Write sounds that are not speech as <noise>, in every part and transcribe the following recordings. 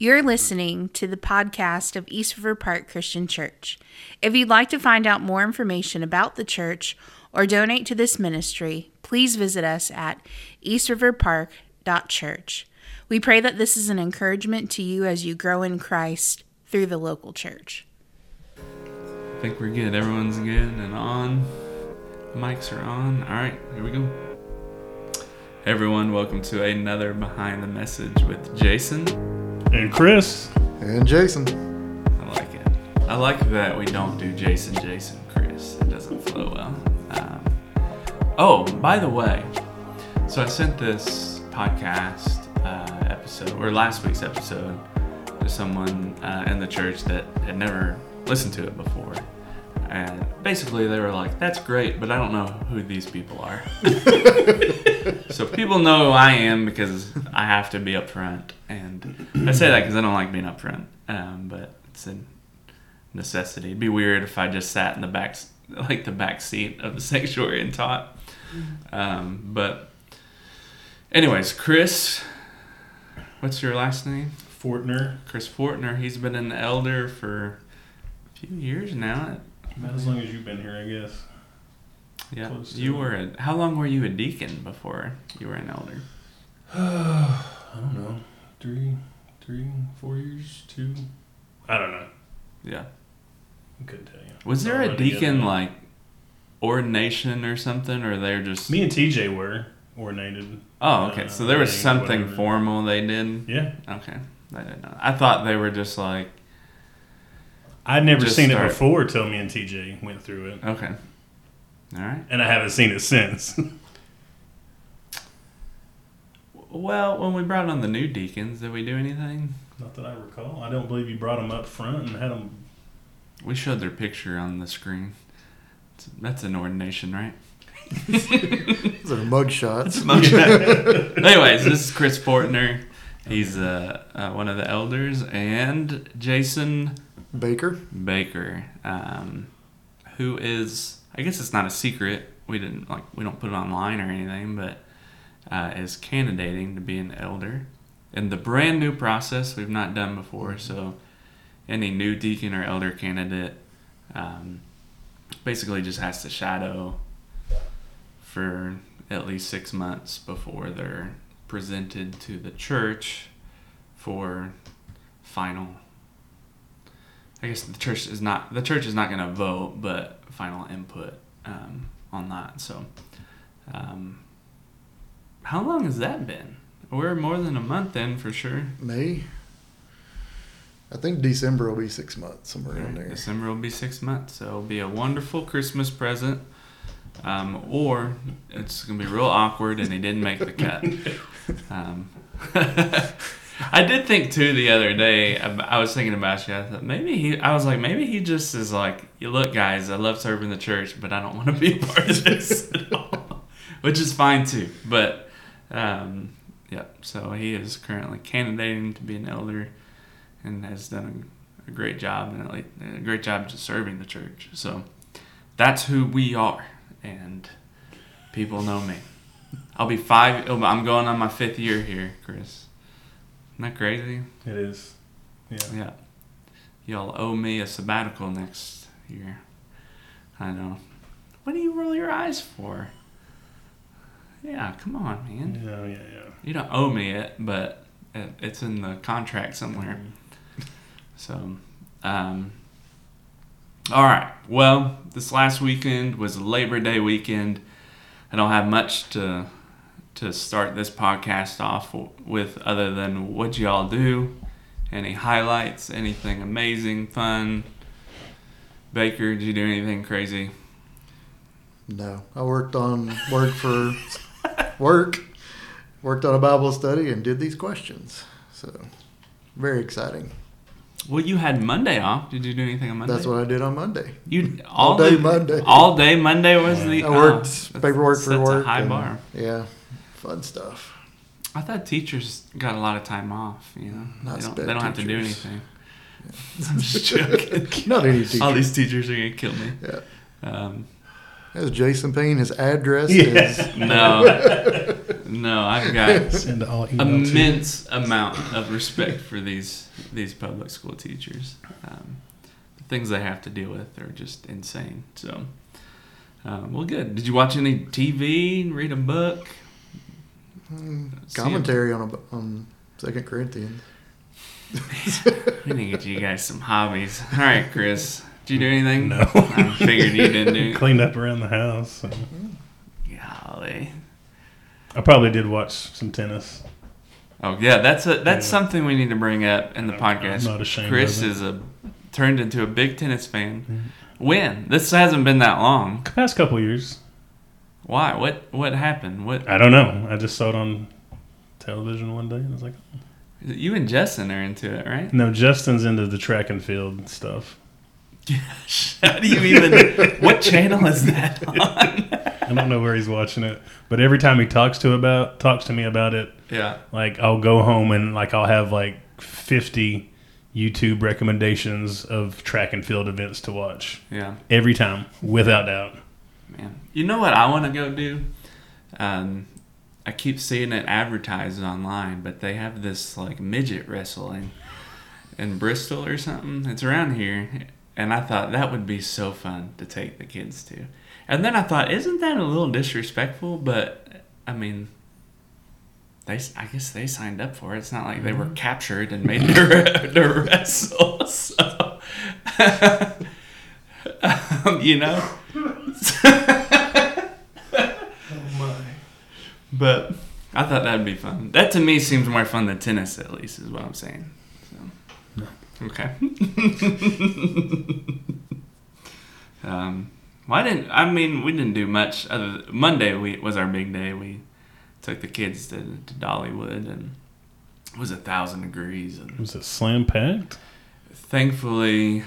You're listening to the podcast of East River Park Christian Church. If you'd like to find out more information about the church or donate to this ministry, please visit us at eastriverpark.church. We pray that this is an encouragement to you as you grow in Christ through the local church. I think we're good. Everyone's good and on. Mics are on. All right, here we go. Everyone, welcome to another Behind the Message with Jason. And Chris. And Jason. I like it. I like that we don't do Jason, Jason, Chris. It doesn't flow well. Um, oh, by the way, so I sent this podcast uh, episode, or last week's episode, to someone uh, in the church that had never listened to it before. And basically, they were like, that's great, but I don't know who these people are. <laughs> so people know who I am because I have to be upfront. And I say that because I don't like being upfront, um, but it's a necessity. It'd be weird if I just sat in the back, like the back seat of the <laughs> sanctuary and taught. Um, but, anyways, Chris, what's your last name? Fortner. Chris Fortner. He's been an elder for a few years now. About as long as you've been here, I guess. Yeah, Close you it. were. A, how long were you a deacon before you were an elder? <sighs> I don't know. Three, three, four years, two. I don't know. Yeah. I couldn't tell you. Was there a deacon like ordination or something, or they're just? Me and TJ were ordinated. oh, okay. uh, So there was thing, something whatever. formal they did. Yeah. Okay, I didn't know. I thought they were just like I'd never Just seen start. it before till me and TJ went through it. okay. All right. And I haven't seen it since. <laughs> Well, when we brought on the new deacons, did we do anything? Not that I recall. I don't believe you brought them up front and had them. We showed their picture on the screen. That's an ordination, right? <laughs> Those are mug shots. <laughs> Anyways, this is Chris Fortner. He's uh, uh, one of the elders, and Jason Baker. Baker, um, who is I guess it's not a secret. We didn't like we don't put it online or anything, but uh, is candidating to be an elder in the brand new process we've not done before. So any new deacon or elder candidate um, basically just has to shadow for at least six months before they're presented to the church for final I guess the church is not the church is not going to vote, but final input um, on that. So, um, how long has that been? We're more than a month in for sure. May. I think December will be six months, somewhere in there. December will be six months, so it'll be a wonderful Christmas present. Um, or it's gonna be real awkward, and he didn't make the cut. <laughs> <laughs> Um, I did think too the other day. I, I was thinking about you. I thought maybe he. I was like, maybe he just is like, you look, guys. I love serving the church, but I don't want to be a part of this <laughs> at all, which is fine too. But um, yeah, so he is currently candidating to be an elder, and has done a, a great job and a, a great job just serving the church. So that's who we are, and people know me. I'll be five. oh, I'm going on my fifth year here, Chris. Isn't that crazy? It is. Yeah. Yeah. Y'all owe me a sabbatical next year. I know. What do you roll your eyes for? Yeah, come on, man. Yeah, yeah, yeah. You don't owe me it, but it, it's in the contract somewhere. So, um, all right. Well, this last weekend was Labor Day weekend. I don't have much to to start this podcast off with other than what y'all do. Any highlights? Anything amazing, fun? Baker, did you do anything crazy? No, I worked on work for work, worked on a Bible study, and did these questions. So, very exciting. Well, you had Monday off. Did you do anything on Monday? That's what I did on Monday. You All all, day the- Monday. All day Monday was the. I worked oh, paperwork for work. A high and- bar. Yeah, fun stuff. I thought teachers got a lot of time off. You know, Not they don't, they don't have to do teachers. anything. I'm just <laughs> joking. Not any teacher. All these teachers are gonna kill me. Yeah. Um, Has Jason Payne his address? Yeah. His, <laughs> no, no, I've got <laughs> Send all email to- immense amount of respect for these these public school teachers. Um, the things they have to deal with are just insane. So, um, well, good. Did you watch any TV? Read a book? Mm, Commentary on a, on Second Corinthians. We need to get you guys some hobbies. All right, Chris. Did you do anything? No. I figured you didn't do. <laughs> Cleaned up around the house. so. Golly. I probably did watch some tennis. Oh yeah, that's a that's Yeah. something we need to bring up in the I'm- I'm podcast. not ashamed Chris of it. is a turned into a big tennis fan. Mhm. When? This hasn't been that long. The past couple years. Why? What what happened? What I don't know. I just saw it on television one day and I was like, you and Justin are into it, right? no, Justin's into the track and field stuff. How do you even what channel is that <laughs> on? I don't know where he's watching it, but every time he talks to about talks to me about it, yeah. like I'll go home and like I'll have like 50 YouTube recommendations of track and field events to watch Yeah. every time without doubt. Man. You know what I want to go do? Um I keep seeing it advertised online, but they have this like midget wrestling in Bristol or something. It's around here, and I thought that would be so fun to take the kids to. And then I thought, isn't that a little disrespectful? But I mean, they I guess they signed up for it. It's not like they were captured and made to, <laughs> to wrestle. So, <laughs> um, you know. <laughs> But I thought that'd be fun. That to me seems more fun than tennis, at least, is what I'm saying. So, okay. <laughs> um, why didn't I mean we didn't do much. Other Monday we was our big day. We took the kids to, to Dollywood and it was a thousand degrees and Was it slam packed? thankfully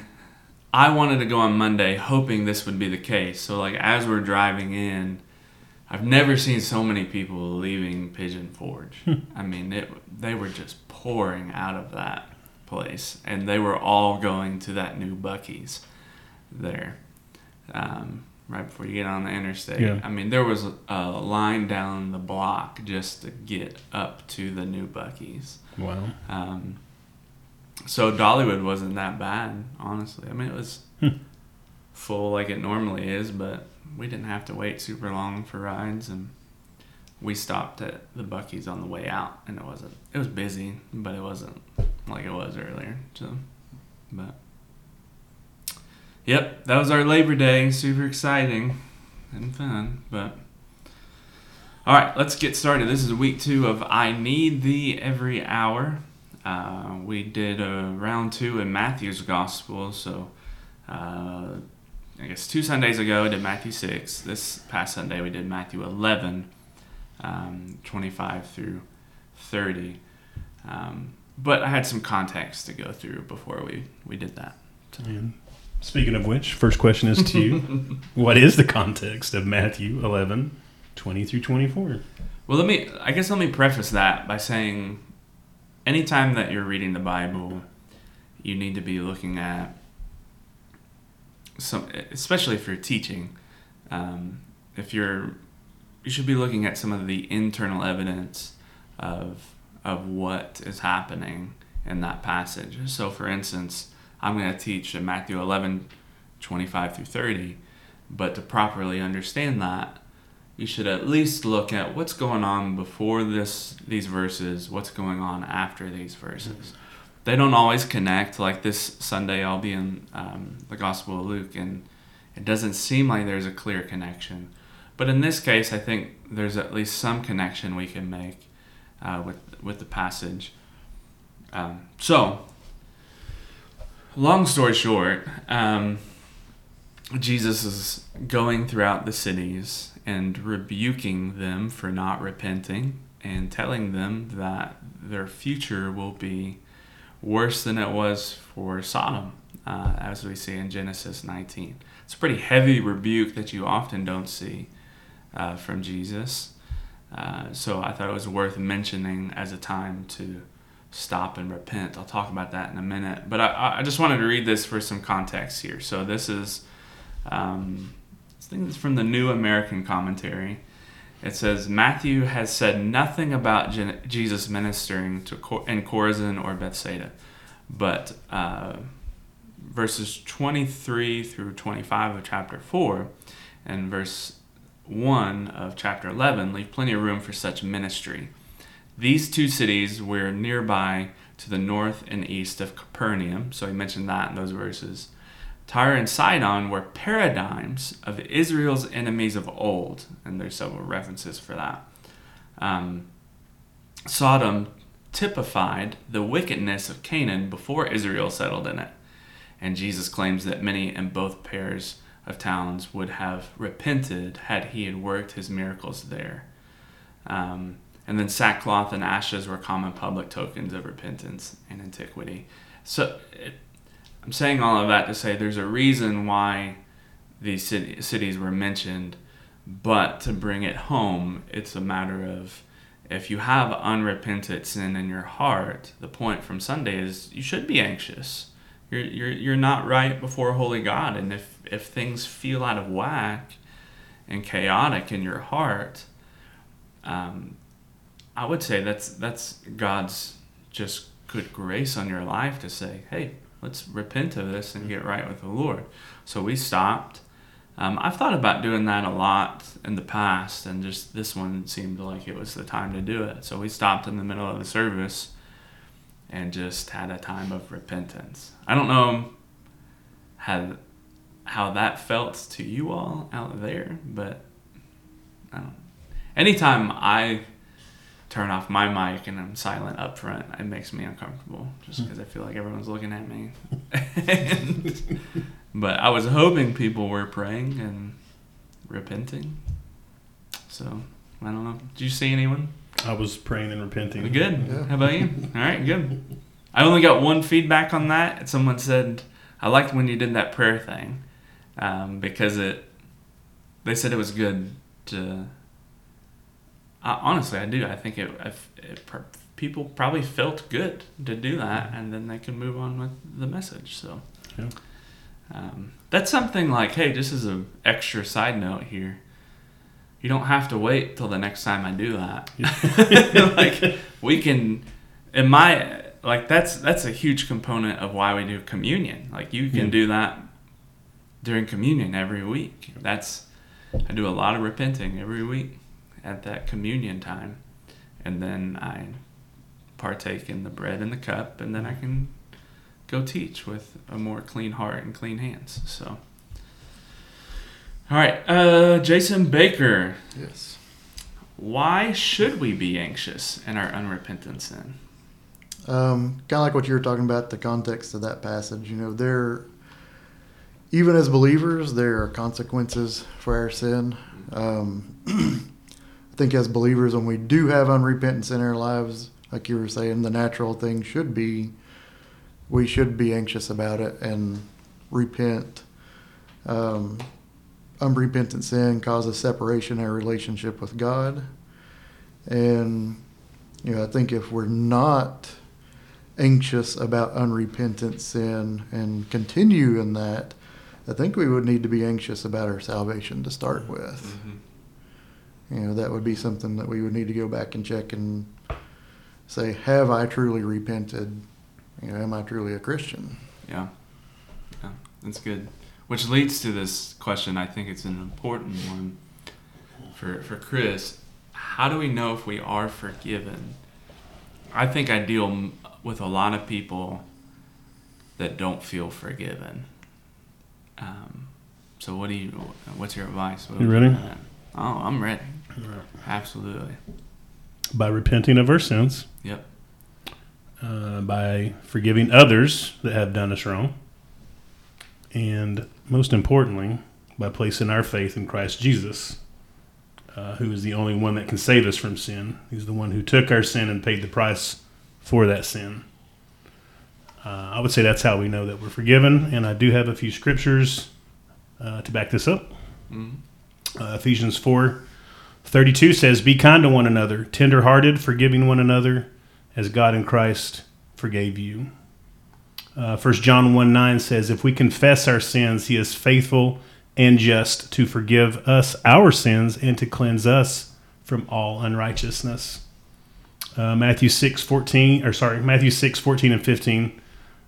i wanted to go on monday hoping this would be the case so like as we're driving in i've never seen so many people leaving pigeon forge i mean it, they were just pouring out of that place and they were all going to that new Buc-ee's there um, right before you get on the interstate Yeah. i mean there was a line down the block just to get up to the new Buc-ee's Wow. um, so Dollywood wasn't that bad, honestly. I mean, it was Hmm. full like it normally is, but we didn't have to wait super long for rides, and we stopped at the Buc-ee's on the way out, and it wasn't. It was busy, but it wasn't like it was earlier. So, but yep, that was our Labor Day. Super exciting and fun, but. All right, let's get started. This is week two of I Need Thee Every Hour. Uh, we did a round two in Matthew's Gospel, so uh, I guess two Sundays ago we did Matthew 6. This past Sunday we did Matthew 11, um, 25 through 30. Um, but I had some context to go through before we, we did that. And speaking of which, first question is to you. <laughs> what is the context of Matthew 11, 20 through 24? Well, let me. I guess let me preface that by saying, anytime that you're reading the Bible, you need to be looking at some, especially if you're teaching. Um, if you're, you should be looking at some of the internal evidence of of what is happening in that passage. So, for instance, I'm going to teach in Matthew 11, 25 through 30, but to properly understand that, you should at least look at what's going on before this these verses, what's going on after these verses. They don't always connect. Like this Sunday, I'll be in um, the Gospel of Luke, and it doesn't seem like there's a clear connection. But in this case, I think there's at least some connection we can make uh, with with the passage. Um, so, long story short, um, Jesus is going throughout the cities and rebuking them for not repenting and telling them that their future will be worse than it was for Sodom, uh, as we see in Genesis 19. It's a pretty heavy rebuke that you often don't see uh, from Jesus. Uh, so I thought it was worth mentioning as a time to stop and repent. I'll talk about that in a minute. But I, I just wanted to read this for some context here. So this is um, this thing is from the New American Commentary, It says Matthew has said nothing about Jesus ministering to Cor- in Chorazin or Bethsaida, but uh, verses 23 through 25 of chapter 4 and verse 1 of chapter 11 leave plenty of room for such ministry. These two cities were nearby to the north and east of Capernaum, so he mentioned that in those verses. Tyre and Sidon were paradigms of Israel's enemies of old, and there's several references for that. Um, Sodom typified the wickedness of Canaan before Israel settled in it, and Jesus claims that many in both pairs of towns would have repented had he had worked his miracles there. Um, and then sackcloth and ashes were common public tokens of repentance in antiquity. So it, I'm saying all of that to say there's a reason why these city, cities were mentioned, but to bring it home, it's a matter of if you have unrepentant sin in your heart, the point from Sunday is you should be anxious. You're, you're, you're not right before holy God. And if, if things feel out of whack and chaotic in your heart, um, I would say that's, that's God's just good grace on your life to say, hey, let's repent of this and get right with the Lord. So we stopped. Um, I've thought about doing that a lot in the past, and just this one seemed like it was the time to do it. So we stopped in the middle of the service and just had a time of repentance. I don't know how, how that felt to you all out there, but I don't. Anytime I turn off my mic and I'm silent up front, it makes me uncomfortable just because I feel like everyone's looking at me. and, <laughs> but I was hoping people were praying and repenting. So I don't know. Did you see anyone? I was praying and repenting. Good. Yeah. How about you? All right, good. I only got one feedback on that. Someone said I liked when you did that prayer thing um, because it. They said it was good to. I, honestly, I do. I think it, it. pr- People probably felt good to do that, and then they can move on with the message. So. Yeah. Um, that's something like, hey, just as an extra side note here, you don't have to wait till the next time I do that. <laughs> like we can, in my like that's that's a huge component of why we do communion. Like you can Yeah. do that during communion every week. That's I do a lot of repenting every week at that communion time, and then I partake in the bread and the cup, and then I can go teach with a more clean heart and clean hands. So, all right, uh, Jason Baker, Yes. why should we be anxious in our unrepentant sin? Um, kind of like what you were talking about, the context of that passage. You know, there, even as believers, there are consequences for our sin. Um, <clears throat> think as believers, when we do have unrepentance in our lives, like you were saying, the natural thing should be we should be anxious about it and repent. Um, unrepentant sin causes separation in our relationship with God. And, you know, I think if we're not anxious about unrepentant sin and continue in that, I think we would need to be anxious about our salvation to start with. You know, that would be something that we would need to go back and check and say, have I truly repented? You know, am I truly a Christian? Yeah, yeah, that's good. Which leads to this question. I think it's an important one for for Chris. How do we know if we are forgiven? I think I deal with a lot of people that don't feel forgiven. Um, so what do you? What's your advice? What You ready? Oh, I'm ready. Absolutely. By repenting of our sins, Yep. uh, by forgiving others that have done us wrong, and most importantly, by placing our faith in Christ Jesus, uh, who is the only one that can save us from sin. He's the one who took our sin and paid the price for that sin. Uh, I would say that's how we know that we're forgiven, and I do have a few scriptures uh, to back this up. Mhm. Uh, Ephesians 4 32 says, Be kind to one another, tenderhearted, forgiving one another, as God in Christ forgave you. Uh, 1 John 1 9 says, If we confess our sins, he is faithful and just to forgive us our sins and to cleanse us from all unrighteousness. Uh, Matthew 6, 14, or sorry, Matthew 6, 14 and 15.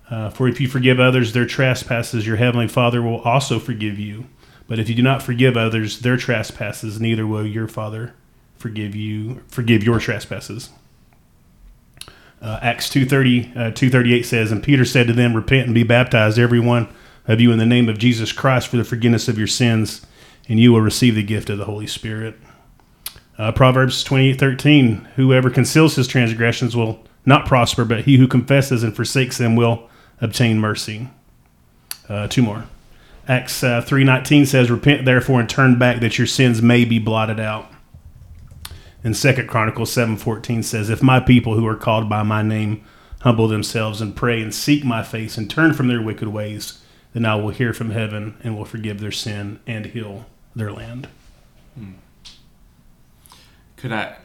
Uh, For if you forgive others their trespasses, your heavenly Father will also forgive you. But if you do not forgive others their trespasses, neither will your Father forgive you forgive your trespasses. Uh, Acts 230, uh, 238 says, And Peter said to them, Repent and be baptized, every one of you, in the name of Jesus Christ for the forgiveness of your sins, and you will receive the gift of the Holy Spirit. Uh, Proverbs 28, 13, Whoever conceals his transgressions will not prosper, but he who confesses and forsakes them will obtain mercy. Uh, two more. Acts uh, 3.19 says, Repent therefore and turn back that your sins may be blotted out. And Second Chronicles 7.14 says, If my people who are called by my name humble themselves and pray and seek my face and turn from their wicked ways, then I will hear from heaven and will forgive their sin and heal their land. Could I?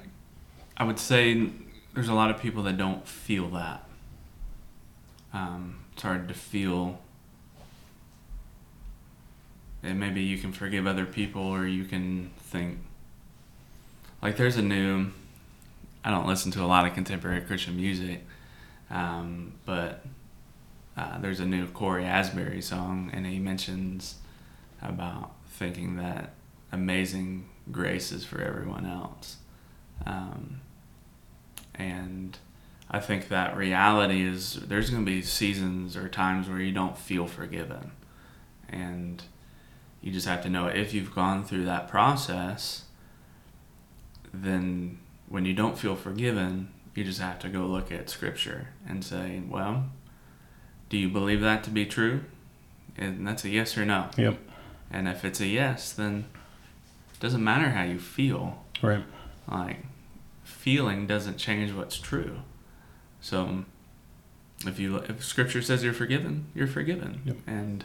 I would say there's a lot of people that don't feel that. Um, it's hard to feel. And maybe you can forgive other people, or you can think. Like there's a new. I don't listen to a lot of contemporary Christian music, um, but uh, there's a new Cory Asbury song, and he mentions about thinking that amazing grace is for everyone else. Um, and I think that reality is there's going to be seasons or times where you don't feel forgiven. And you just have to know if you've gone through that process, then when you don't feel forgiven, you just have to go look at scripture and say, well, do you believe that to be true? And that's a yes or no. Yep. And if it's a yes, then it doesn't matter how you feel. Right. Like, feeling doesn't change what's true. So, if you if Scripture says you're forgiven, you're forgiven, Yep. and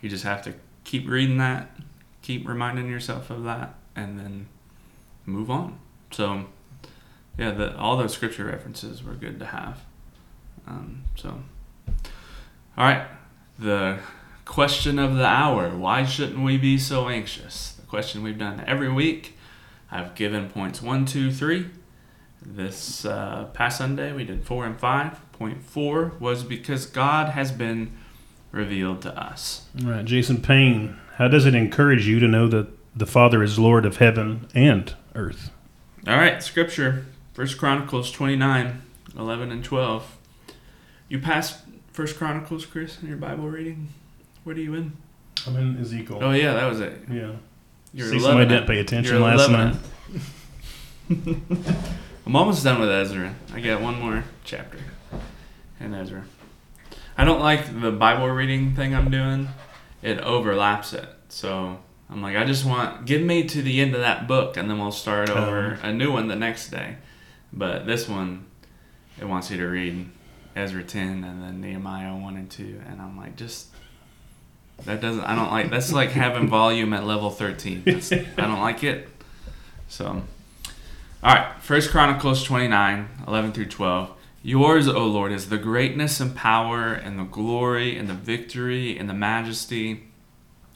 you just have to keep reading that, keep reminding yourself of that, and then move on. So, yeah, the, all those Scripture references were good to have. Um, so, all right, the question of the hour: Why shouldn't we be so anxious? The question we've done every week. I've given points one, two, three. This uh, past Sunday we did four and five. Point four was because God has been revealed to us. All right. Jason Payne, how does it encourage you to know that the Father is Lord of heaven and earth? All right, Scripture, First Chronicles 29, 11 and 12. You passed First Chronicles, Chris, in your Bible reading? What are you in? I'm in Ezekiel. Oh, yeah, that was it. yeah. You're See, somebody didn't pay attention You're last 11 night. <laughs> I'm almost done with Ezra. I got one more chapter in Ezra. I don't like the Bible reading thing I'm doing. It overlaps it. So I'm like, I just want give me to the end of that book, and then we'll start um, over a new one the next day. But this one, it wants you to read Ezra 10 and then Nehemiah 1 and 2, and I'm like, just that doesn't. I don't like. That's like <laughs> having volume at level 13. That's, I don't like it. So. All right, First Chronicles 29, 11 through 12. Yours, O Lord, is the greatness and power and the glory and the victory and the majesty.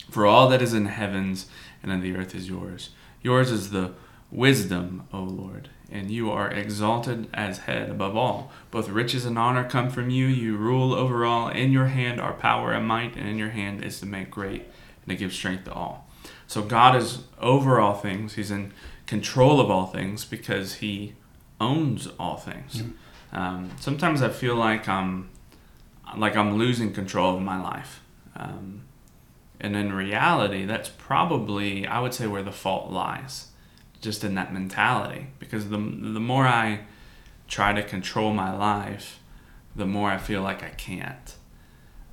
For all that is in heavens and in the earth is yours. Yours is the wisdom, O Lord, and you are exalted as head above all. Both riches and honor come from you. You rule over all. In your hand are power and might, and in your hand is to make great and to give strength to all. So God is over all things. He's in control of all things because He owns all things. Mm-hmm. Um, sometimes I feel like I'm like I'm losing control of my life. Um, and in reality, that's probably I would say where the fault lies, just in that mentality. Because the the more I try to control my life, the more I feel like I can't.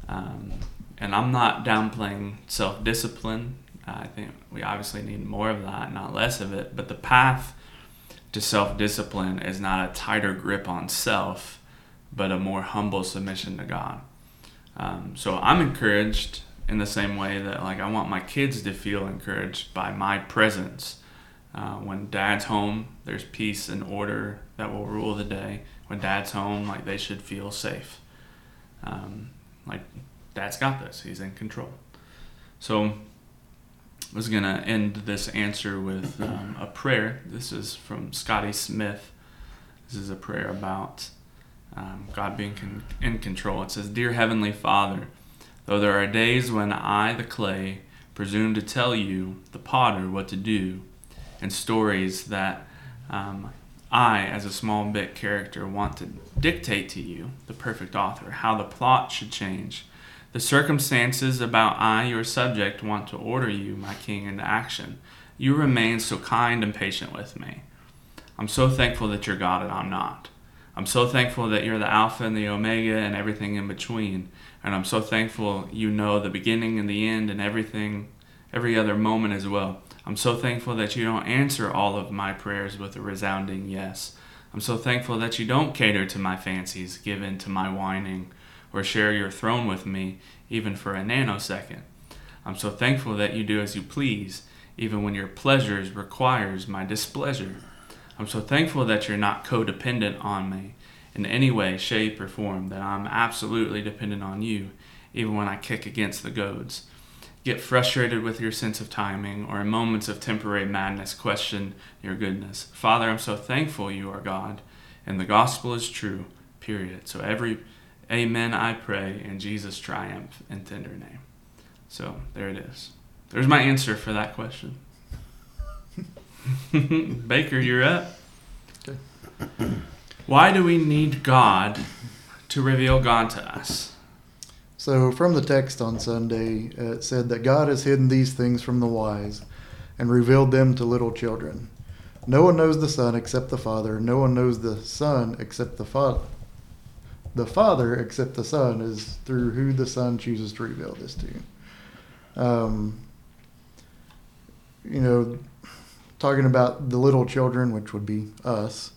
Um, and I'm not downplaying self discipline. I think we obviously need more of that, not less of it. But the path to self discipline is not a tighter grip on self, but a more humble submission to God. Um, so I'm encouraged in the same way that like I want my kids to feel encouraged by my presence. Uh, when dad's home, there's peace and order that will rule the day. When dad's home, like they should feel safe. Um, like dad's got this; he's in control. So was going to end this answer with um, a prayer. This is from Scotty Smith. This is a prayer about um, God being con- in control. It says, Dear Heavenly Father, though there are days when I, the clay, presume to tell you, the potter, what to do, and stories that um, I, as a small bit character, want to dictate to you, the perfect author, how the plot should change. The circumstances about I, your subject, want to order you, my king, into action. You remain so kind and patient with me. I'm so thankful that you're God and I'm not. I'm so thankful that you're the Alpha and the Omega and everything in between. And I'm so thankful you know the beginning and the end and everything, every other moment as well. I'm so thankful that you don't answer all of my prayers with a resounding yes. I'm so thankful that you don't cater to my fancies, give in to my whining, or share your throne with me, even for a nanosecond. I'm so thankful that you do as you please, even when your pleasures requires my displeasure. I'm so thankful that you're not codependent on me in any way, shape, or form, that I'm absolutely dependent on you, even when I kick against the goads get frustrated with your sense of timing, or in moments of temporary madness, question your goodness. Father, I'm so thankful you are God, and the gospel is true, period. So every amen I pray in Jesus' triumph and tender name. So there it is. There's my answer for that question. <laughs> Baker, you're up. Okay. Why do we need God to reveal God to us? So, from the text on Sunday, uh, it said that God has hidden these things from the wise and revealed them to little children. No one knows the Son except the Father. No one knows the Son except the Father. The Father except the Son is through who the Son chooses to reveal this to. Um, you know, talking about the little children, which would be us,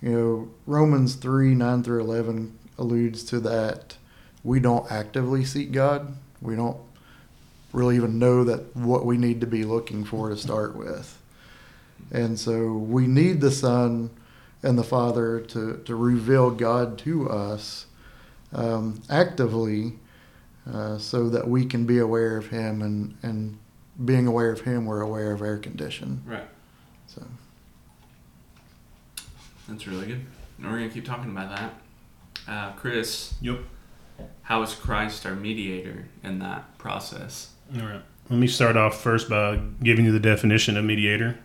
you know, Romans 3 9 through 11 alludes to that we don't actively seek God. We don't really even know that what we need to be looking for to start with. And so we need the Son and the Father to, to reveal God to us um, actively uh, so that we can be aware of Him. And, and being aware of Him, we're aware of our condition. Right. So. That's really good. And we're going to keep talking about that. Uh, Chris. Yep. How is Christ our mediator in that process? All right. Let me start off first by giving you the definition of mediator.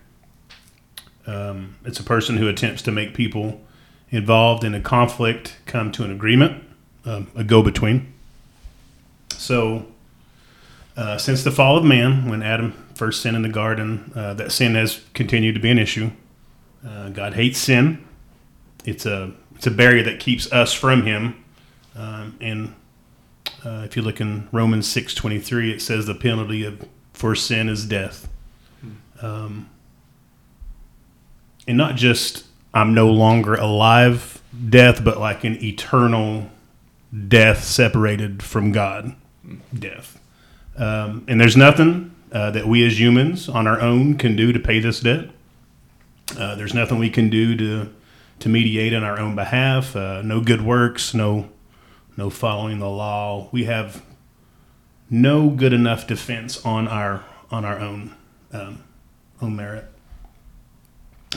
Um, it's a person who attempts to make people involved in a conflict come to an agreement, um, a go between. So, uh, since the fall of man, when Adam first sinned in the garden, uh, that sin has continued to be an issue. Uh, God hates sin. It's a it's a barrier that keeps us from Him, um, and uh, if you look in Romans six twenty three, it says the penalty of for sin is death, um, and not just I'm no longer alive, death, but like an eternal death separated from God, death. Um, and there's nothing uh, that we as humans on our own can do to pay this debt. Uh, there's nothing we can do to to mediate on our own behalf. Uh, no good works, no no following the law. We have no good enough defense on our on our own um, own merit.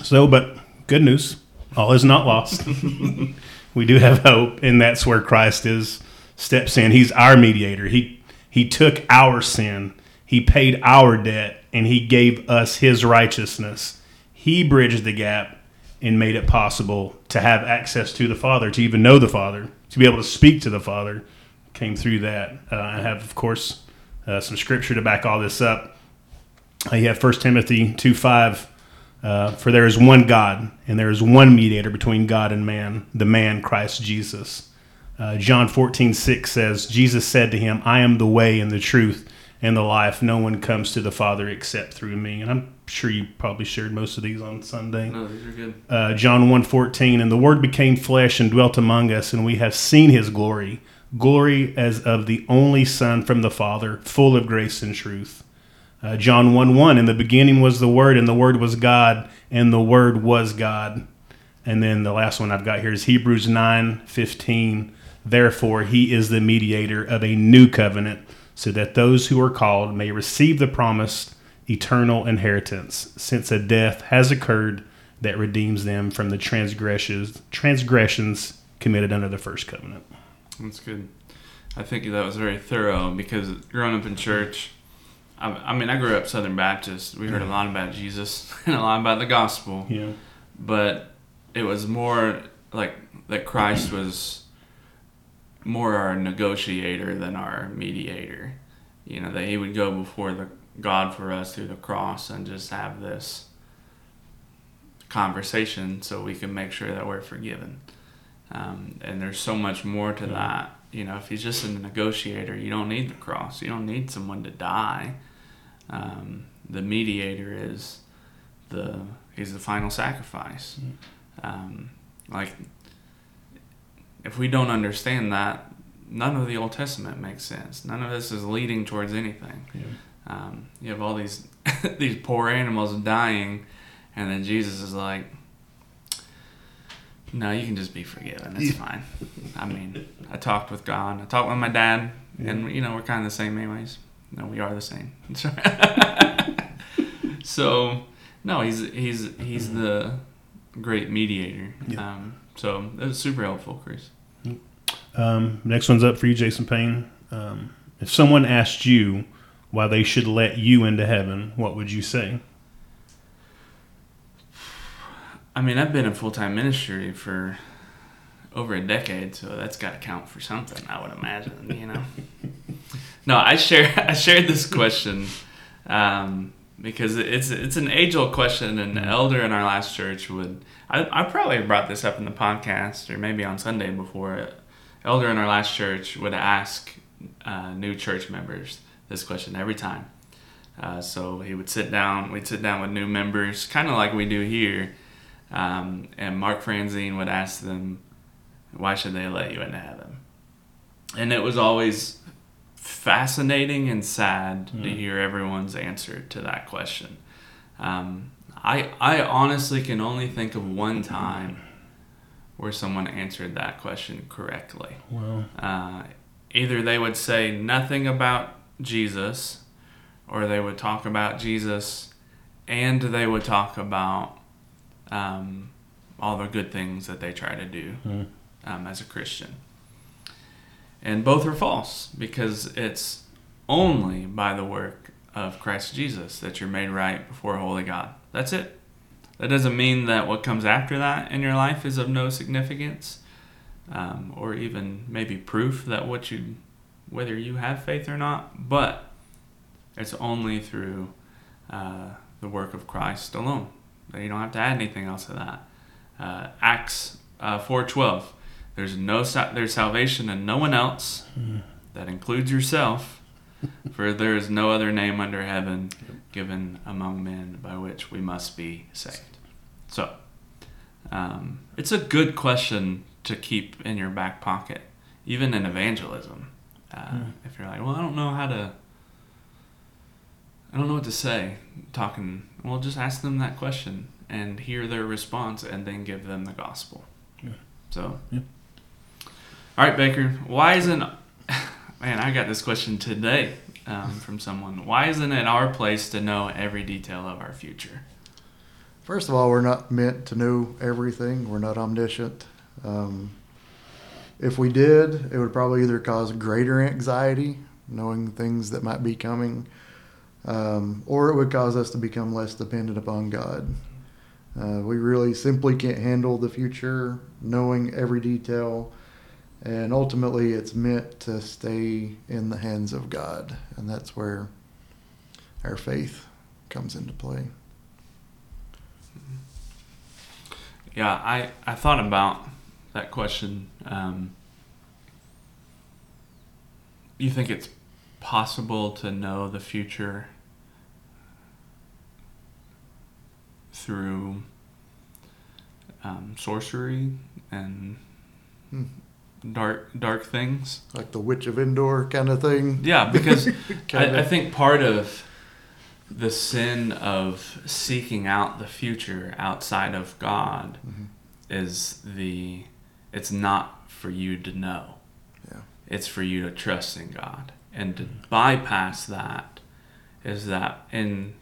So, but good news, all is not lost. <laughs> we do have hope, and that's where Christ is steps in. He's our mediator. He he took our sin, he paid our debt, and he gave us his righteousness. He bridged the gap and made it possible to have access to the Father, to even know the Father, to be able to speak to the Father. Came through that. Uh, I have, of course, uh, some scripture to back all this up. Uh, you have First Timothy 2 5. Uh, for there is one God, and there is one mediator between God and man, the man Christ Jesus. Uh, John 14 6 says, Jesus said to him, I am the way and the truth and the life. No one comes to the Father except through me. And I'm sure you probably shared most of these on Sunday. No, these are good. Uh, John 1.14, And the Word became flesh and dwelt among us, and we have seen his glory, glory as of the only Son from the Father, full of grace and truth. Uh, John 1 1, In the beginning was the Word, and the Word was God, and the Word was God. And then the last one I've got here is Hebrews nine fifteen. Therefore, he is the mediator of a new covenant, so that those who are called may receive the promised eternal inheritance, since a death has occurred that redeems them from the transgressions transgressions committed under the first covenant. That's good. I think that was very thorough because growing up in church, I, I mean, I grew up Southern Baptist. We heard a lot about Jesus <laughs> and a lot about the gospel, Yeah. but it was more like that Christ was more our negotiator than our mediator. You know, that he would go before the God for us through the cross and just have this conversation so we can make sure that we're forgiven. Um, and there's so much more to that. You know, if he's just a negotiator, you don't need the cross. You don't need someone to die. Um, the mediator is the he's the final sacrifice. Um, like, if we don't understand that, none of the Old Testament makes sense. None of this is leading towards anything. Yeah. Um, you have all these <laughs> these poor animals dying, and then Jesus is like, "No, you can just be forgiven. It's fine." I mean, I talked with God. I talked with my dad, and you know we're kind of the same anyways. No, we are the same. <laughs> so, no, he's he's he's the great mediator. Yeah. Um, so that was super helpful, Chris. Um, next one's up for you, Jason Payne. Um, if someone asked you why they should let you into heaven, what would you say? I mean, I've been in full time ministry for over a decade, so that's got to count for something. I would imagine, you know. <laughs> no, I share <laughs> I shared this question um, because it's it's an age old question. and An elder in our last church would I I probably brought this up in the podcast or maybe on Sunday before. Elder in our last church would ask uh, new church members this question every time. Uh, so he would sit down. We'd sit down with new members, kind of like we do here. Um, and Mark Franzine would ask them, "Why should they let you into heaven?" And it was always fascinating and sad to hear everyone's answer to that question. Um, I I honestly can only think of one time where someone answered that question correctly. Well, Uh, either they would say nothing about Jesus, or they would talk about Jesus, and they would talk about um, all the good things that they try to do Mm. Um, as a Christian. And both are false because it's only by the work of Christ Jesus that you're made right before holy God. That's it. That doesn't mean that what comes after that in your life is of no significance um, or even maybe proof that what you, whether you have faith or not, but it's only through uh, the work of Christ alone. You don't have to add anything else to that. Uh, Acts uh, four twelve. There's no there's salvation in no one else. That includes yourself. <laughs> For there is no other name under heaven given among men by which we must be saved. So, um, it's a good question to keep in your back pocket, even in evangelism. Uh, If you're like, well, I don't know how to, I don't know what to say, talking, well, just ask them that question and hear their response and then give them the gospel. Yeah. So, Yeah. All right, Baker, why isn't, man, I got this question today um, from someone. Why isn't it our place to know every detail of our future? First of all, we're not meant to know everything. We're not omniscient. Um, if we did, it would probably either cause greater anxiety, knowing things that might be coming, um, or it would cause us to become less dependent upon God. Uh, we really simply can't handle the future, knowing every detail, and ultimately it's meant to stay in the hands of God, and that's where our faith comes into play. Yeah, I, I thought about that question. Um, you think it's possible to know the future through um, sorcery and Hmm. Dark dark things? like the Witch of Endor kind of thing. Yeah, because <laughs> I, I think part of the sin of seeking out the future outside of God Mhm. is the it's not for you to know. Yeah. It's for you to trust in God. And to bypass that is that in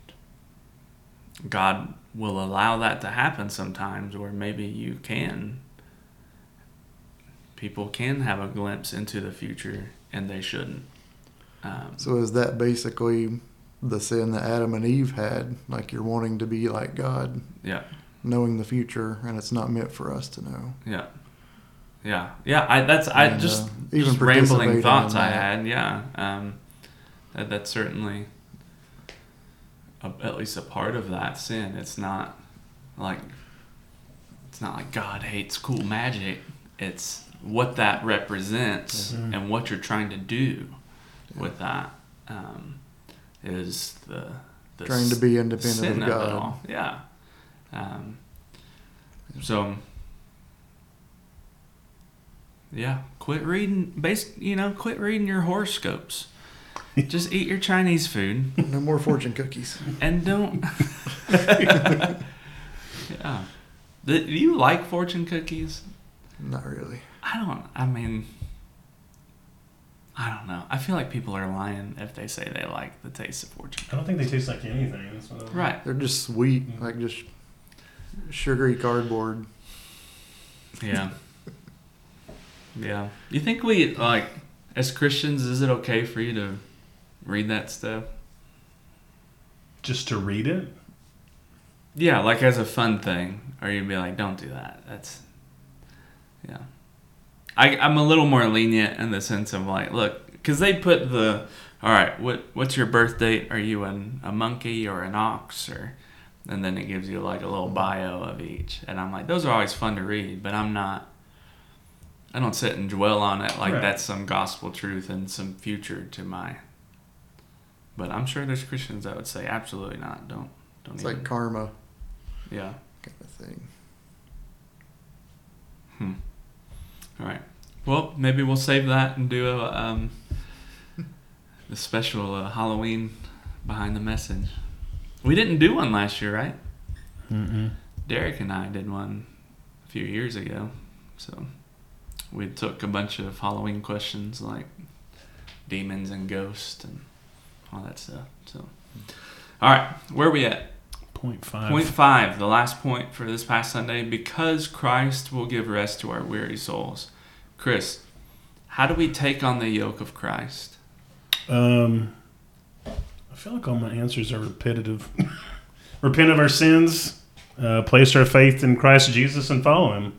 God will allow that to happen sometimes, where maybe you can. People can have a glimpse into the future, and they shouldn't. Um, So is that basically the sin that Adam and Eve had? Like you're wanting to be like God, yeah, knowing the future, and it's not meant for us to know. yeah, yeah, yeah. I that's I And, just uh, even just rambling thoughts I had. Yeah, um, that that's certainly a, at least a part of that sin. It's not like it's not like God hates cool magic. It's what that represents Mhm. and what you're trying to do with that um, is the, the Trying to be independent of God. all. Yeah. Um, so yeah, quit reading. Base, you know, quit reading your horoscopes. <laughs> Just eat your Chinese food No more fortune cookies. and don't. <laughs> <laughs> yeah. Do you like fortune cookies? Not really. I don't. I mean, I don't know. I feel like people are lying if they say they like the taste of fortune. I don't think they taste like anything. So. Right. They're just sweet, mm-hmm. like just sugary cardboard. Yeah. <laughs> yeah. You think we like as Christians is it okay for you to read that stuff? Just to read it. Yeah, like as a fun thing. Or you'd be like, don't do that. That's yeah. I I'm a little more lenient in the sense of like, look, because they put the all right, what what's your birth date? Are you an, a monkey or an ox or and then it gives you like a little bio of each. And I'm like, those are always fun to read, but I'm not I don't sit and dwell on it like Right. that's some gospel truth and some future to my but I'm sure there's Christians that would say absolutely not. Don't don't It's even like karma yeah. kind of thing. Hmm. All right. Well, maybe we'll save that and do a um, a special uh, Halloween behind the message. We didn't do one last year, right? Mm-mm. Derek and I did one a few years ago. So we took a bunch of Halloween questions like demons and ghosts and all that stuff. So, all right, where are we at? Point five. Point five, the last point for this past Sunday, because Christ will give rest to our weary souls. Chris, how do we take on the yoke of Christ? Um, I feel like all my answers are repetitive. <coughs> Repent of our sins, uh, place our faith in Christ Jesus, and follow Him.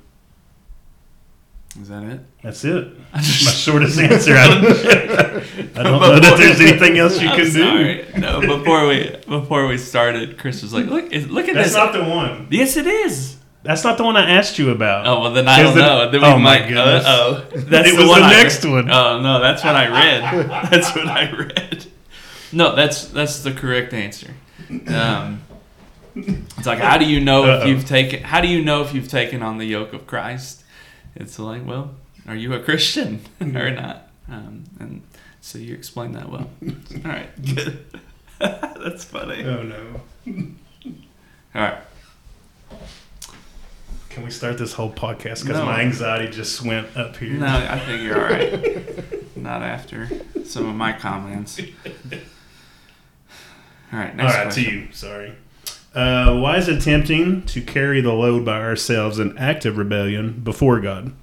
Is that it? That's it. That's my shortest answer. I don't, <laughs> I don't know that there's anything else you I'm can do. No, <laughs> before we before we started, Chris was like, "Look, look at That's this." That's not the one. yes, it is. That's not the one I asked you about. Oh well, then I don't it- know. Then we oh, my might. goodness. Uh oh, that's It the was one the next one. Oh no, that's what I read. <laughs> that's what I read. No, that's that's the correct answer. Um, it's like, how do you know if Uh-oh. you've taken? How do you know if you've taken on the yoke of Christ? It's like, well, are you a Christian or not? Um, and so you explained that well. <laughs> All right, good. <laughs> that's funny. Oh no. <laughs> All right. Can we start this whole podcast because No. my anxiety just went up here? No, I think you're all right. Not after some of my comments. All right, All next right, question. to you. Sorry. Uh, why is it tempting to carry the load by ourselves in active rebellion before God?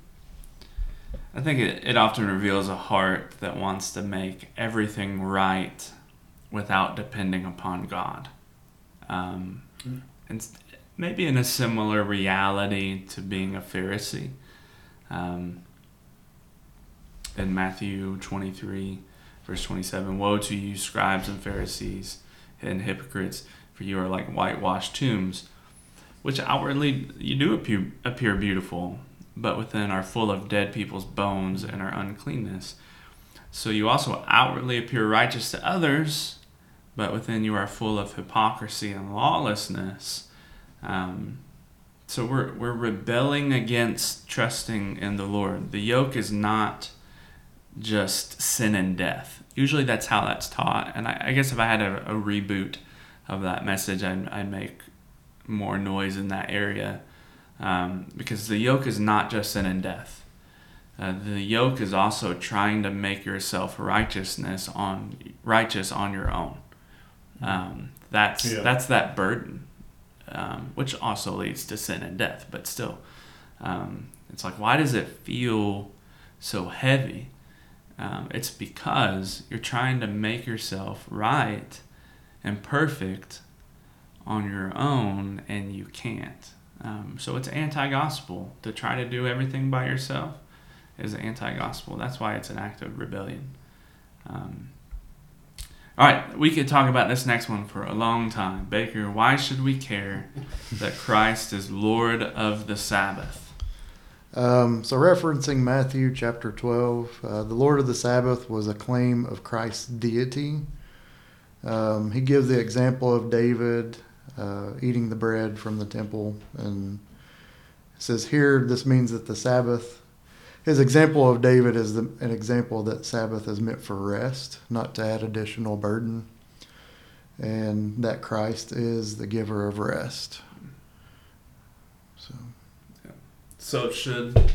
I think it, it often reveals a heart that wants to make everything right without depending upon God. Um, Mm. and maybe in a similar reality to being a Pharisee. Um, in Matthew 23, verse 27 Woe to you, scribes and Pharisees and hypocrites, for you are like whitewashed tombs, which outwardly you do appear, appear beautiful, but within are full of dead people's bones and are uncleanness. So you also outwardly appear righteous to others, but within you are full of hypocrisy and lawlessness. Um, so we're, we're rebelling against trusting in the Lord. The yoke is not just sin and death. Usually that's how that's taught. And I, I guess if I had a, a reboot of that message, I'd, I'd make more noise in that area. Um, because the yoke is not just sin and death. Uh, the yoke is also trying to make yourself righteousness on righteous on your own. Um, that's Yeah. that's that burden. um, which also leads to sin and death. But still, um, it's like, why does it feel so heavy? Um, it's because you're trying to make yourself right and perfect on your own, and you can't. Um, so it's anti-gospel to try to do everything by yourself is anti-gospel. That's why it's an act of rebellion. Um, all right, we could talk about this next one for a long time. Baker, why should we care that <laughs> Christ is Lord of the Sabbath? Um, so, referencing Matthew chapter 12, uh, the Lord of the Sabbath was a claim of Christ's deity. Um, he gives the example of David uh, eating the bread from the temple, and says here this means that the Sabbath. His example of David is the, an example that Sabbath is meant for rest, not to add additional burden, and that Christ is the giver of rest. So. So should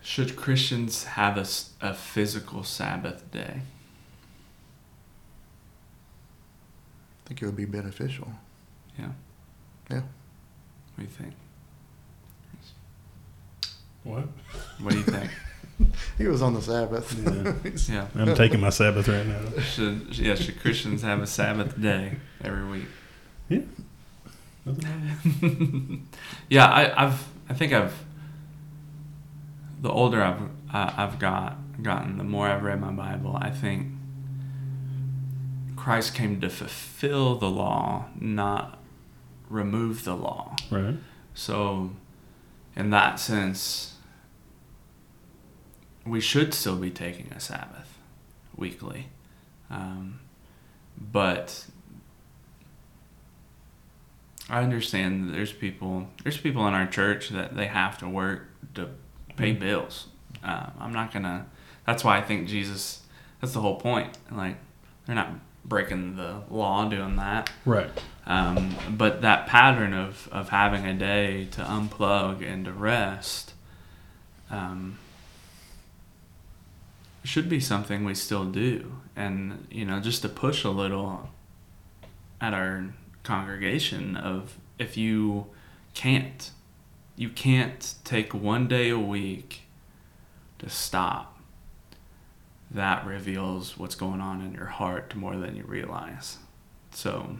should Christians have a physical Sabbath day? I think it would be beneficial. Yeah. Yeah. What do you think? What? What do you think? <laughs> He was on the Sabbath. Yeah. <laughs> yeah. I'm taking my Sabbath right now. Should yeah, should Christians have a Sabbath day every week? <laughs> yeah, I, I've I think I've the older I've uh, I've got gotten, the more I've read my Bible. I think Christ came to fulfill the law, not remove the law. Right. So, in that sense, we should still be taking a Sabbath weekly. Um, but I understand that there's people there's people in our church that they have to work to pay Mhm. bills. Uh, I'm not gonna. That's why I think Jesus. That's the whole point. Like they're not breaking the law doing that. Right. Um, but that pattern of, of having a day to unplug and to rest um, should be something we still do. And, you know, just to push a little at our congregation of if you can't, you can't take one day a week to stop. That reveals what's going on in your heart more than you realize. So,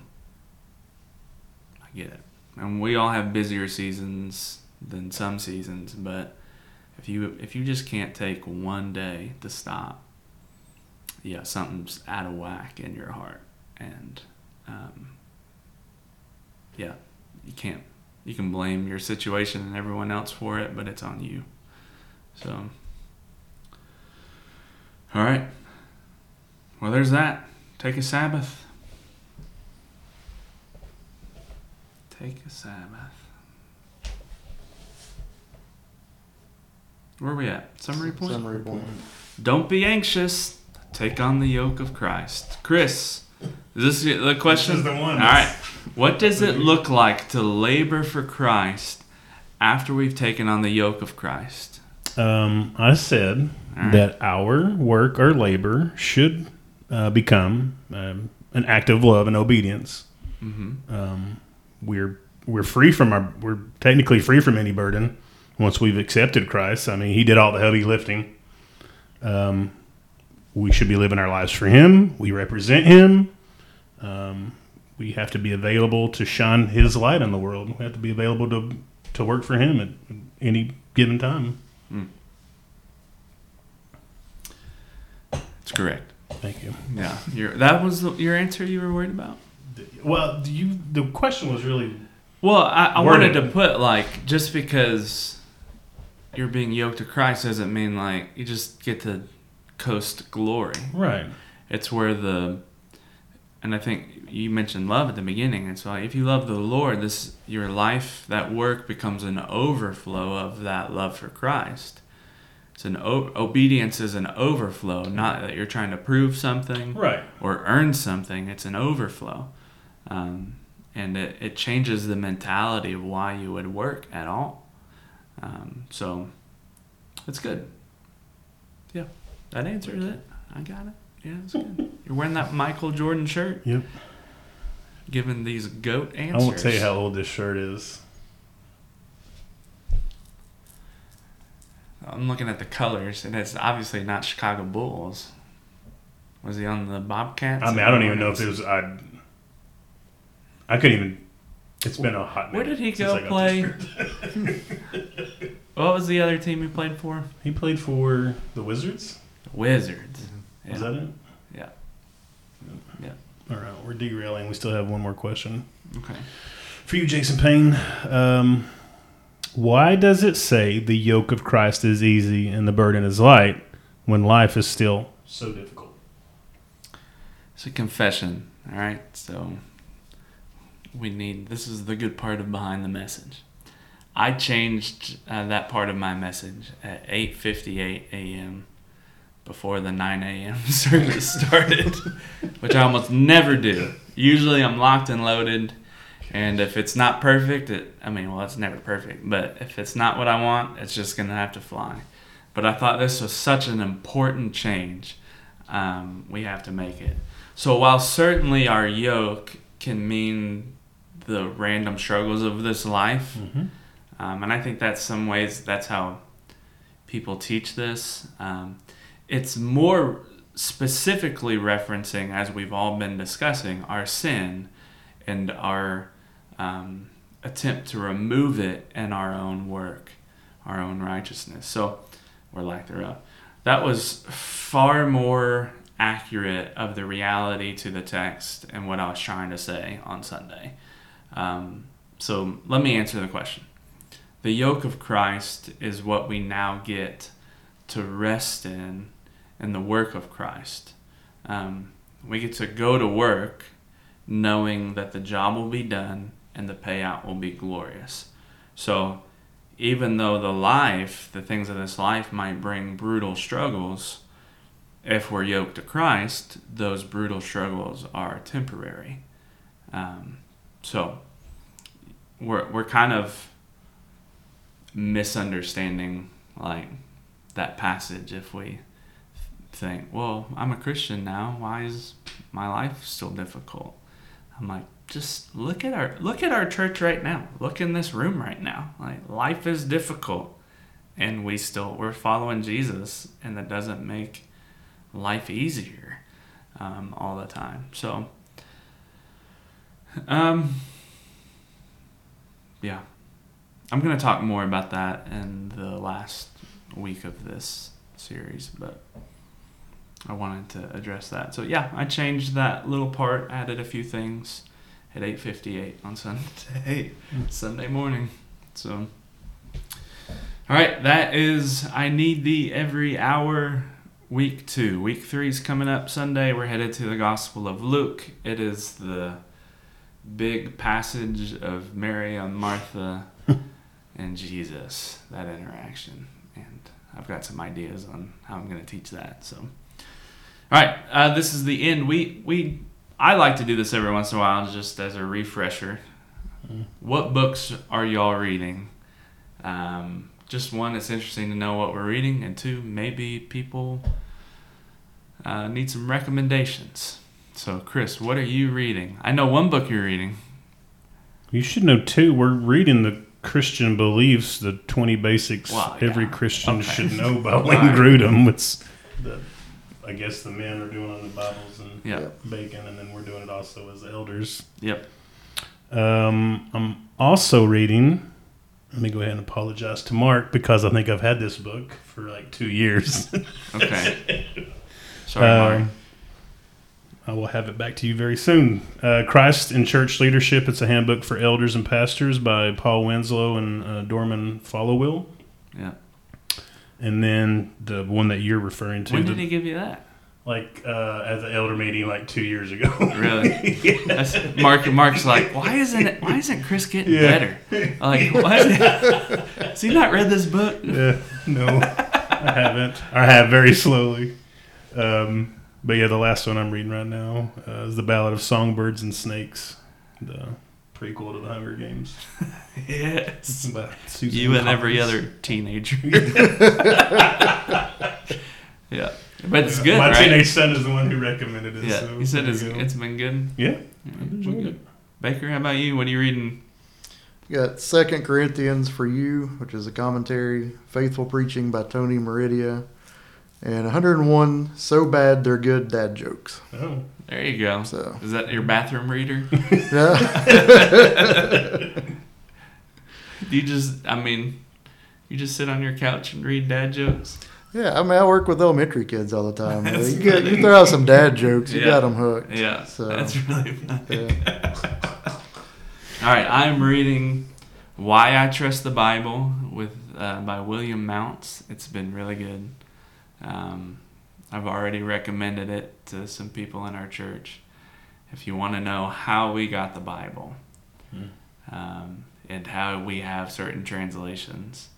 I get it. And we all have busier seasons than some seasons, but if you if you just can't take one day to stop, yeah, something's out of whack in your heart, and um, yeah, you can't. You can blame your situation and everyone else for it, but it's on you. So, all right. Well, there's that. Take a Sabbath. Take a Sabbath. Where are we at? Summary point? Summary point. Don't be anxious. Take on the yoke of Christ. Chris, is this the question? This is the one. All right. What does it look like to labor for Christ after we've taken on the yoke of Christ? Um, I said All right. that our work or labor should uh, become um, an act of love and obedience. Mm-hmm. Um, we're we're free from our we're technically free from any burden once we've accepted Christ. I mean, He did all the heavy lifting. Um, we should be living our lives for Him. We represent Him. Um, we have to be available to shine His light in the world. We have to be available to to work for Him at any given time. It's correct. Thank you. Yeah. Your, that was the, your answer you were worried about? Well, you the question was really Well, I, I wanted to put like just because you're being yoked to Christ doesn't mean like you just get to coast glory. right. It's where the and I think you mentioned love at the beginning. It's like if you love the Lord, this your life, that work becomes an overflow of that love for Christ. It's an o- obedience is an overflow, not that you're trying to prove something Right. or earn something. It's an overflow. Um, and it, it changes the mentality of why you would work at all. Um, so it's good. Yeah, that answers it. I got it. Yeah, it's <laughs> good. You're wearing that Michael Jordan shirt. Yep. giving these goat answers. I won't tell you how old this shirt is. I'm looking at the colors, and it's obviously not Chicago Bulls. Was he on the Bobcats? I mean, I don't even know if it was. I. I couldn't even. It's been a hot. Where did he go play? What was the other team he played for? he played for the Wizards. Wizards. Is Yeah. that it? Yeah. Yeah. All right, we're derailing. We still have one more question Okay. for you, Jason Payne. Um, why does it say the yoke of Christ is easy and the burden is light when life is still so difficult? It's a confession, all right? So we need this is the good part of behind the message. I changed uh, that part of my message at 8:58 a.m. before the 9 a.m. <laughs> service started, <laughs> which I almost never do. Usually I'm locked and loaded, and if it's not perfect, it, I mean, well, it's never perfect, but if it's not what I want, it's just gonna have to fly. But I thought this was such an important change, um, we have to make it. So while certainly our yoke can mean the random struggles of this life, Mm-hmm. um, and I think that's some ways that's how people teach this. Um, it's more specifically referencing, as we've all been discussing, our sin and our um, attempt to remove it in our own work, our own righteousness. So, or lack thereof. That was far more accurate of the reality to the text and what I was trying to say on Sunday. Um, so let me answer the question. The yoke of Christ is what we now get to rest in in the work of Christ. Um, we get to go to work knowing that the job will be done and the payout will be glorious. So even though the life, the things of this life might bring brutal struggles, if we're yoked to Christ, those brutal struggles are temporary. Um, so we're we're kind of misunderstanding like that passage if we think, well, I'm a Christian now. Why is my life still difficult? I'm like, just look at our look at our church right now. Look in this room right now. Like life is difficult, and we still we're following Jesus, and that doesn't make life easier um, all the time. So, um, yeah, I'm gonna talk more about that in the last week of this series, but I wanted to address that. So yeah, I changed that little part, added a few things at 8:58 on Sunday, <laughs> Sunday morning. So, all right, that is I need thee every hour. Week two, week three is coming up Sunday. We're headed to the Gospel of Luke. It is the big passage of Mary and Martha <laughs> and Jesus, that interaction. And I've got some ideas on how I'm going to teach that. So, all right, uh, this is the end. We we I like to do this every once in a while, just as a refresher. What books are y'all reading? Um, just one, it's interesting to know what we're reading, and two, maybe people uh, need some recommendations. So, Chris, what are you reading? I know one book you're reading. You should know too. We're reading the Christian beliefs, the twenty basics Well, yeah. every Christian Okay. should know by <laughs> All Wayne right. Grudem. It's the, I guess the men are doing on the Bibles and Yeah. Yep. bacon, and then we're doing it also as elders. Yep. Um, I'm also reading. Let me go ahead and apologize to Mark because I think I've had this book for like two years. <laughs> Okay. Sorry, Um, Mark. I will have it back to you very soon. Uh, Christ in Church Leadership. It's a handbook for elders and pastors by Paul Winslow and uh, Dorman Followwill. Yeah. And then the one that you're referring to, When the- did he give you that? like uh, at the elder meeting like two years ago. Really? <laughs> That's, Mark Mark's like, why isn't it? Why isn't Chris getting Yeah. better? Like, <laughs> what? Has he not read this book? Yeah, no, I haven't. I have very slowly. Um, but yeah, the last one I'm reading right now uh, is the Ballad of Songbirds and Snakes, the prequel to the Hunger Games. <laughs> Yes. By Susan You and every other teenager. <laughs> <laughs> yeah, but it's good, My right? teenage son is the one who recommended it. yeah, so he said it's, it's been good. yeah, Yeah, I've enjoyed we're it. good. Baker, how about you? What are you reading? You got Second Corinthians for you, which is a commentary, faithful preaching by Tony Merida, and 101 so bad they're good dad jokes. Oh, There you go. So Is that your bathroom reader? <laughs> yeah, <laughs> you just, I mean, you just sit on your couch and read dad jokes? yeah. I mean, I work with elementary kids all the time. <laughs> That's You, get, you throw out some dad jokes, you Yeah. got them hooked. Yeah, So, that's really funny. yeah. All right, I'm reading "Why I Trust the Bible" with uh, by William Mounce. It's been really good. Um, I've already recommended it to some people in our church. If you want to know how we got the Bible Hmm. um, and how we have certain translations,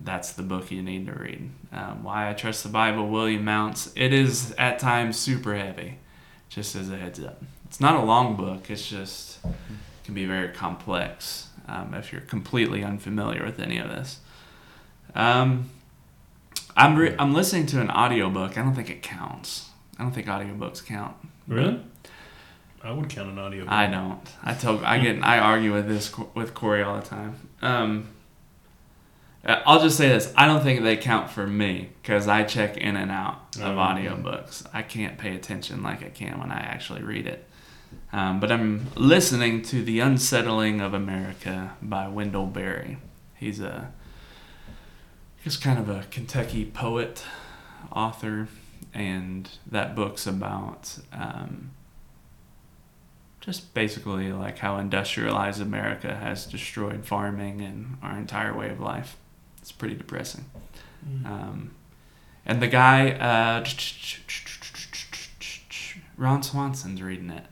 that's the book you need to read. Um, Why I Trust the Bible, William Mounce. It is at times super heavy, just as a heads up. It's not a long book. It's just can be very complex um, if you're completely unfamiliar with any of this. Um, I'm re- I'm listening to an audiobook. I don't think it counts. I don't think audiobooks count. really? I would count an audio. I don't. I tell I get I argue with this with Corey all the time. Um, I'll just say this: I don't think they count for me because I check in and out of Oh, audiobooks. I can't pay attention like I can when I actually read it. Um, but I'm listening to "The Unsettling of America" by Wendell Berry. He's a he's kind of a Kentucky poet, author, and that book's about. Um, just basically like how industrialized America has destroyed farming and our entire way of life. It's pretty depressing. Um, and the guy, uh, Ron Swanson's reading it.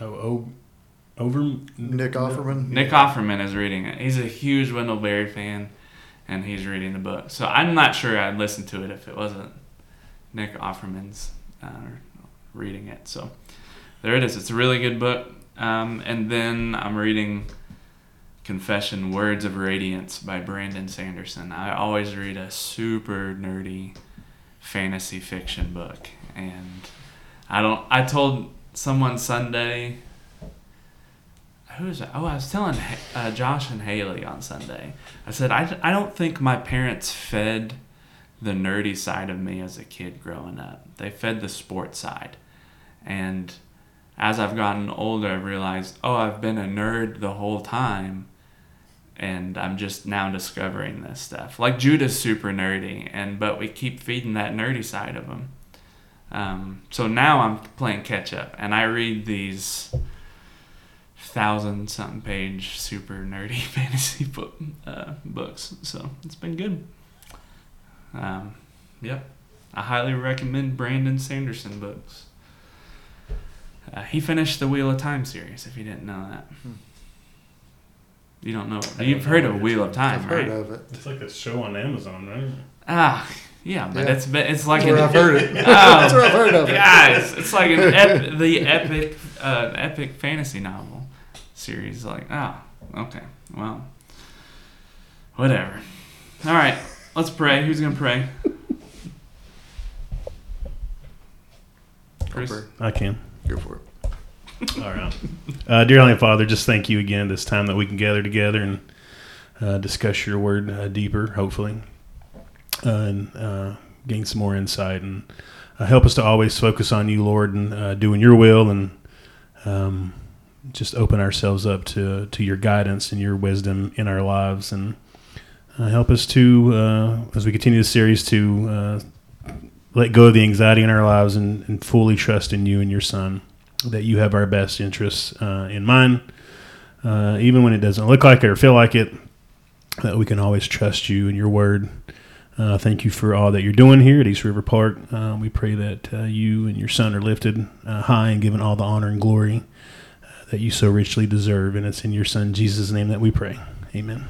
Oh, oh, over Nick Offerman. Nick Offerman is reading it. He's a huge Wendell Berry fan, and he's reading the book. So I'm not sure I'd listen to it if it wasn't Nick Offerman's uh, reading it. So there it is. It's a really good book. Um, and then I'm reading Confession Words of Radiance by Brandon Sanderson. I always read a super nerdy fantasy fiction book. And I don't, I told someone Sunday, who is it? Oh, I was telling uh, Josh and Haley on Sunday. I said, I, I don't think my parents fed the nerdy side of me as a kid growing up. They fed the sports side. And as I've gotten older, I've realized, oh, I've been a nerd the whole time. And I'm just now discovering this stuff. Like Judah's super nerdy, and but we keep feeding that nerdy side of him. Um, so now I'm playing catch up, and I read these thousand something page super nerdy <laughs> fantasy book uh, books. So it's been good. Um, yep, I highly recommend Brandon Sanderson books. Uh, he finished the Wheel of Time series. If you didn't know that, you don't know. I You've heard know of Wheel of Time, I've right? heard of it. It's like a show on Amazon, right? Ah, yeah, but Yeah. it's it's like That's where an I've heard it. <laughs> <laughs> Oh, That's where I've heard of it. guys, it's like an ep- the epic uh, epic fantasy novel series. Like, oh, okay, well, whatever. All right, let's pray. Who's gonna pray? Chris. Pray. I can. Go for it. All right. Uh, dear Heavenly Father, just thank you again this time that we can gather together and uh, discuss your word uh, deeper, hopefully, uh, and uh, gain some more insight. And uh, help us to always focus on you, Lord, and uh, doing your will and um, just open ourselves up to, to your guidance and your wisdom in our lives. And uh, help us to, uh, as we continue the series, to uh, let go of the anxiety in our lives and, and fully trust in you and your Son that you have our best interests uh, in mind, uh, even when it doesn't look like it or feel like it. That we can always trust you and your word. Uh, thank you for all that you're doing here at East River Park. Uh, we pray that uh, you and your son are lifted high and given all the honor and glory that you so richly deserve. And it's in your son Jesus' name that we pray. Amen.